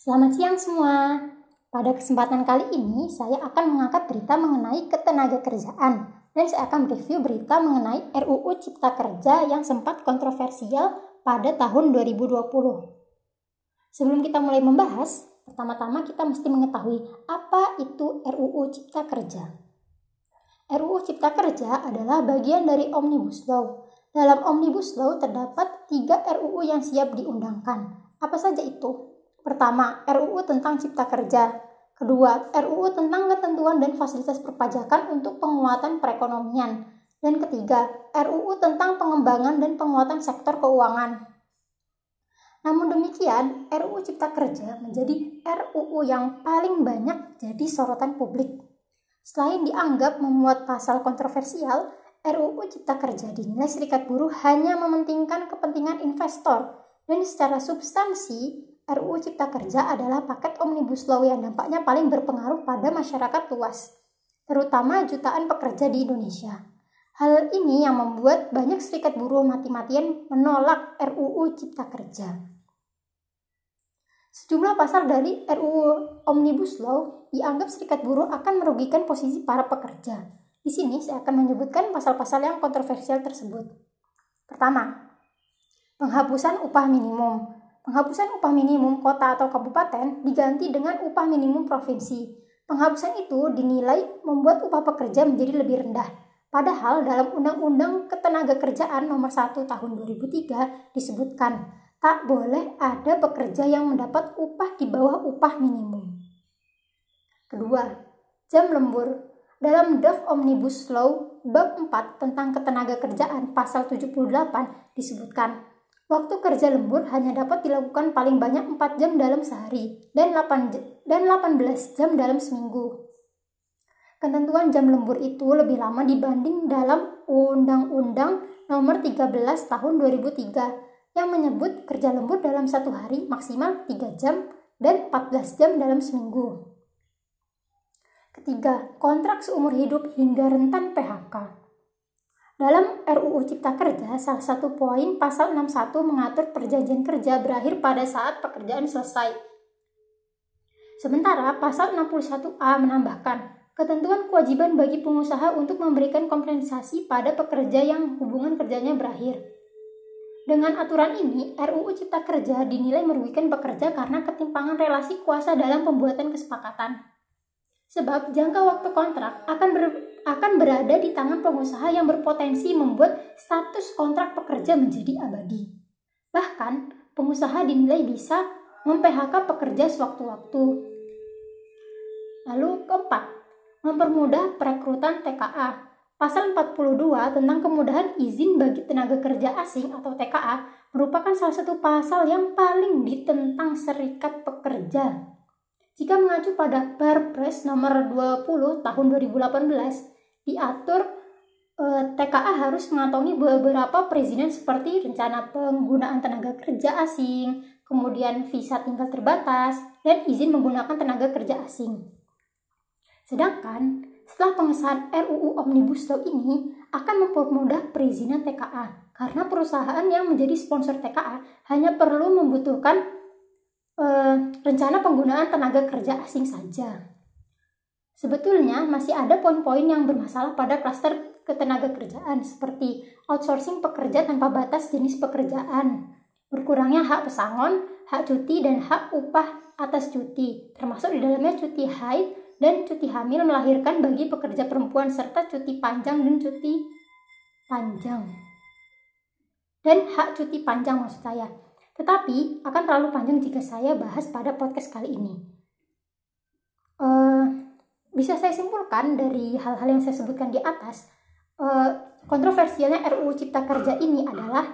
Selamat siang semua. Pada kesempatan kali ini, saya akan mengangkat berita mengenai ketenaga kerjaan dan saya akan review berita mengenai RUU Cipta Kerja yang sempat kontroversial pada tahun 2020. Sebelum kita mulai membahas, pertama-tama kita mesti mengetahui apa itu RUU Cipta Kerja. RUU Cipta Kerja adalah bagian dari Omnibus Law. Dalam Omnibus Law terdapat tiga RUU yang siap diundangkan. Apa saja itu? Pertama, RUU tentang Cipta Kerja. Kedua, RUU tentang ketentuan dan fasilitas perpajakan untuk penguatan perekonomian. Dan ketiga, RUU tentang pengembangan dan penguatan sektor keuangan. Namun demikian, RUU Cipta Kerja menjadi RUU yang paling banyak jadi sorotan publik. Selain dianggap memuat pasal kontroversial, RUU Cipta Kerja dinilai serikat buruh hanya mementingkan kepentingan investor dan secara substansi RUU Cipta Kerja adalah paket omnibus law yang dampaknya paling berpengaruh pada masyarakat luas, terutama jutaan pekerja di Indonesia. Hal ini yang membuat banyak serikat buruh mati-matian menolak RUU Cipta Kerja. Sejumlah pasal dari RUU Omnibus Law dianggap serikat buruh akan merugikan posisi para pekerja. Di sini saya akan menyebutkan pasal-pasal yang kontroversial tersebut. Pertama, penghapusan upah minimum. Penghapusan upah minimum kota atau kabupaten diganti dengan upah minimum provinsi. Penghapusan itu dinilai membuat upah pekerja menjadi lebih rendah. Padahal dalam Undang-Undang Ketenaga Kerjaan Nomor 1 Tahun 2003 disebutkan tak boleh ada pekerja yang mendapat upah di bawah upah minimum. Kedua, jam lembur. Dalam draft Omnibus Law bab 4 tentang ketenaga kerjaan pasal 78 disebutkan Waktu kerja lembur hanya dapat dilakukan paling banyak 4 jam dalam sehari dan 8 dan 18 jam dalam seminggu. Ketentuan jam lembur itu lebih lama dibanding dalam Undang-Undang Nomor 13 Tahun 2003 yang menyebut kerja lembur dalam satu hari maksimal 3 jam dan 14 jam dalam seminggu. Ketiga, kontrak seumur hidup hingga rentan PHK. Dalam RUU Cipta Kerja, salah satu poin pasal 61 mengatur perjanjian kerja berakhir pada saat pekerjaan selesai. Sementara pasal 61A menambahkan ketentuan kewajiban bagi pengusaha untuk memberikan kompensasi pada pekerja yang hubungan kerjanya berakhir. Dengan aturan ini, RUU Cipta Kerja dinilai merugikan pekerja karena ketimpangan relasi kuasa dalam pembuatan kesepakatan. Sebab jangka waktu kontrak akan ber, akan berada di tangan pengusaha yang berpotensi membuat status kontrak pekerja menjadi abadi. Bahkan, pengusaha dinilai bisa mem-PHK pekerja sewaktu-waktu. Lalu keempat, mempermudah perekrutan TKA. Pasal 42 tentang kemudahan izin bagi tenaga kerja asing atau TKA merupakan salah satu pasal yang paling ditentang serikat pekerja jika mengacu pada Perpres nomor 20 tahun 2018, diatur eh, TKA harus mengantongi beberapa perizinan seperti rencana penggunaan tenaga kerja asing, kemudian visa tinggal terbatas, dan izin menggunakan tenaga kerja asing. Sedangkan setelah pengesahan RUU Omnibus Law ini akan mempermudah perizinan TKA karena perusahaan yang menjadi sponsor TKA hanya perlu membutuhkan uh, rencana penggunaan tenaga kerja asing saja. Sebetulnya masih ada poin-poin yang bermasalah pada klaster ketenaga kerjaan seperti outsourcing pekerja tanpa batas jenis pekerjaan, berkurangnya hak pesangon, hak cuti dan hak upah atas cuti, termasuk di dalamnya cuti haid dan cuti hamil melahirkan bagi pekerja perempuan serta cuti panjang dan cuti panjang. Dan hak cuti panjang maksud saya. Tetapi akan terlalu panjang jika saya bahas pada podcast kali ini. Uh, bisa saya simpulkan dari hal-hal yang saya sebutkan di atas, uh, kontroversialnya RUU Cipta Kerja ini adalah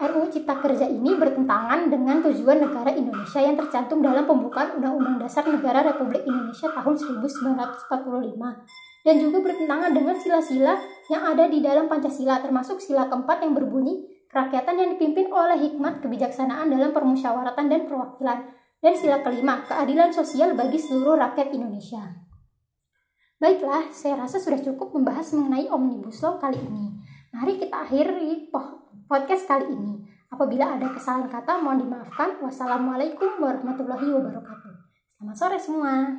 RUU Cipta Kerja ini bertentangan dengan tujuan negara Indonesia yang tercantum dalam pembukaan Undang-Undang Dasar Negara Republik Indonesia tahun 1945 dan juga bertentangan dengan sila-sila yang ada di dalam Pancasila termasuk sila keempat yang berbunyi kerakyatan yang dipimpin oleh hikmat kebijaksanaan dalam permusyawaratan dan perwakilan, dan sila kelima, keadilan sosial bagi seluruh rakyat Indonesia. Baiklah, saya rasa sudah cukup membahas mengenai Omnibus Law kali ini. Mari kita akhiri podcast kali ini. Apabila ada kesalahan kata mohon dimaafkan. Wassalamualaikum warahmatullahi wabarakatuh. Selamat sore semua.